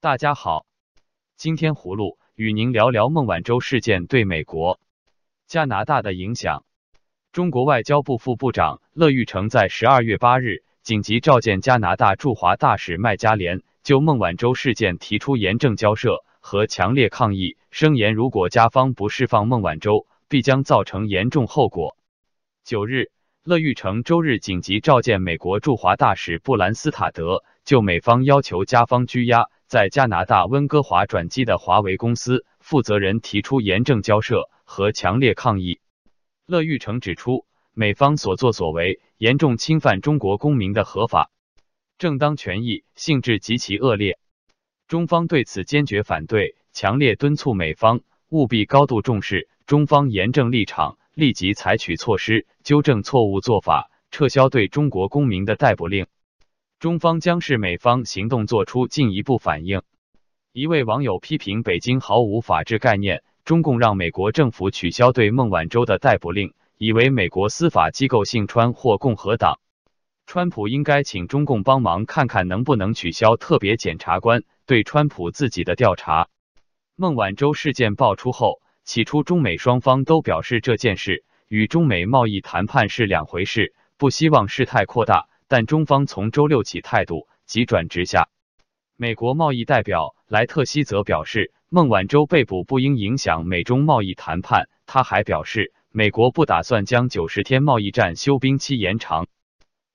大家好，今天葫芦与您聊聊孟晚舟事件对美国、加拿大的影响。中国外交部副部长乐玉成在十二月八日紧急召见加拿大驻华大使麦加连，就孟晚舟事件提出严正交涉和强烈抗议，声言如果加方不释放孟晚舟，必将造成严重后果。九日，乐玉成周日紧急召见美国驻华大使布兰斯塔德，就美方要求加方拘押。在加拿大温哥华转机的华为公司负责人提出严正交涉和强烈抗议。乐玉成指出，美方所作所为严重侵犯中国公民的合法正当权益，性质极其恶劣。中方对此坚决反对，强烈敦促美方务必高度重视，中方严正立场，立即采取措施纠正错误做法，撤销对中国公民的逮捕令。中方将视美方行动作出进一步反应。一位网友批评北京毫无法治概念，中共让美国政府取消对孟晚舟的逮捕令，以为美国司法机构姓川或共和党。川普应该请中共帮忙看看能不能取消特别检察官对川普自己的调查。孟晚舟事件爆出后，起初中美双方都表示这件事与中美贸易谈判是两回事，不希望事态扩大。但中方从周六起态度急转直下。美国贸易代表莱特希则表示，孟晚舟被捕不应影响美中贸易谈判。他还表示，美国不打算将九十天贸易战休兵期延长。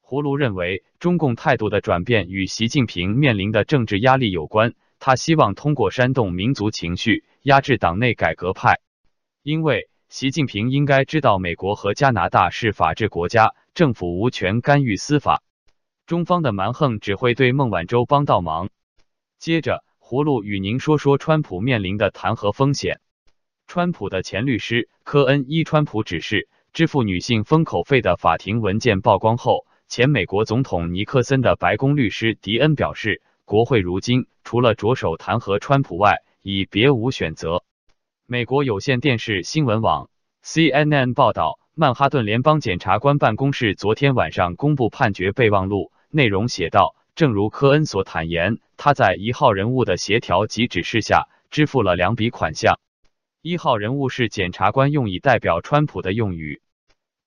胡卢认为，中共态度的转变与习近平面临的政治压力有关。他希望通过煽动民族情绪，压制党内改革派。因为习近平应该知道，美国和加拿大是法治国家。政府无权干预司法，中方的蛮横只会对孟晚舟帮倒忙。接着，葫芦与您说说川普面临的弹劾风险。川普的前律师科恩依川普指示支付女性封口费的法庭文件曝光后，前美国总统尼克森的白宫律师迪恩表示，国会如今除了着手弹劾川普外，已别无选择。美国有线电视新闻网 CNN 报道。曼哈顿联邦检察官办公室昨天晚上公布判决备忘录，内容写道：正如科恩所坦言，他在一号人物的协调及指示下支付了两笔款项。一号人物是检察官用以代表川普的用语。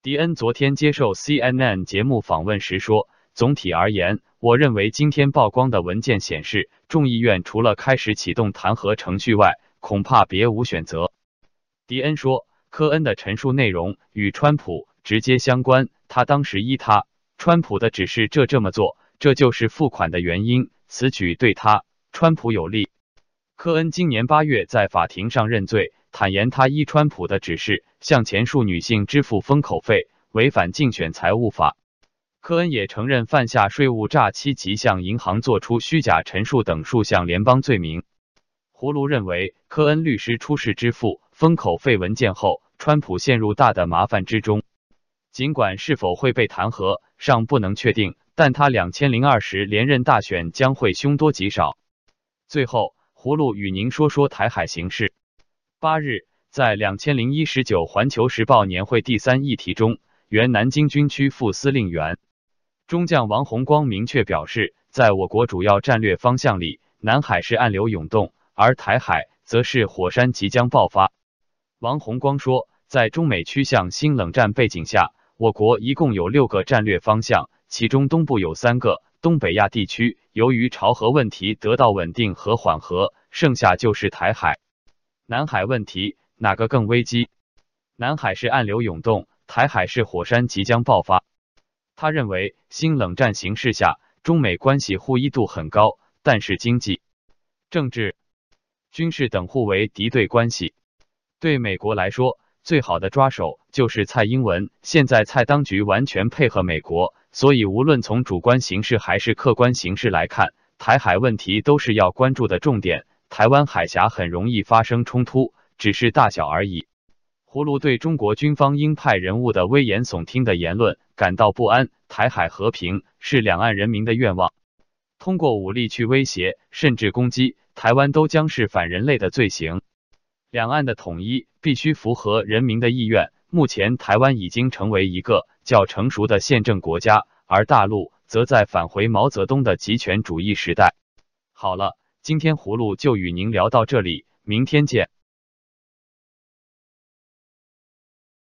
迪恩昨天接受 CNN 节目访问时说：“总体而言，我认为今天曝光的文件显示，众议院除了开始启动弹劾程序外，恐怕别无选择。”迪恩说。科恩的陈述内容与川普直接相关，他当时依他川普的指示这这么做，这就是付款的原因。此举对他川普有利。科恩今年八月在法庭上认罪，坦言他依川普的指示向前述女性支付封口费，违反竞选财务法。科恩也承认犯下税务诈欺及向银行作出虚假陈述等数项联邦罪名。胡卢认为，科恩律师出示支付封口费文件后。川普陷入大的麻烦之中，尽管是否会被弹劾尚不能确定，但他两千零二十连任大选将会凶多吉少。最后，葫芦与您说说台海形势。八日，在两千零一十九环球时报年会第三议题中，原南京军区副司令员中将王洪光明确表示，在我国主要战略方向里，南海是暗流涌动，而台海则是火山即将爆发。王洪光说，在中美趋向新冷战背景下，我国一共有六个战略方向，其中东部有三个，东北亚地区由于朝核问题得到稳定和缓和，剩下就是台海。南海问题哪个更危机？南海是暗流涌动，台海是火山即将爆发。他认为，新冷战形势下，中美关系互依度很高，但是经济、政治、军事等互为敌对关系。对美国来说，最好的抓手就是蔡英文。现在蔡当局完全配合美国，所以无论从主观形势还是客观形势来看，台海问题都是要关注的重点。台湾海峡很容易发生冲突，只是大小而已。葫芦对中国军方鹰派人物的危言耸听的言论感到不安。台海和平是两岸人民的愿望，通过武力去威胁甚至攻击台湾，都将是反人类的罪行。两岸的统一必须符合人民的意愿。目前，台湾已经成为一个较成熟的宪政国家，而大陆则在返回毛泽东的集权主义时代。好了。今天葫芦就与您聊到这里，明天见。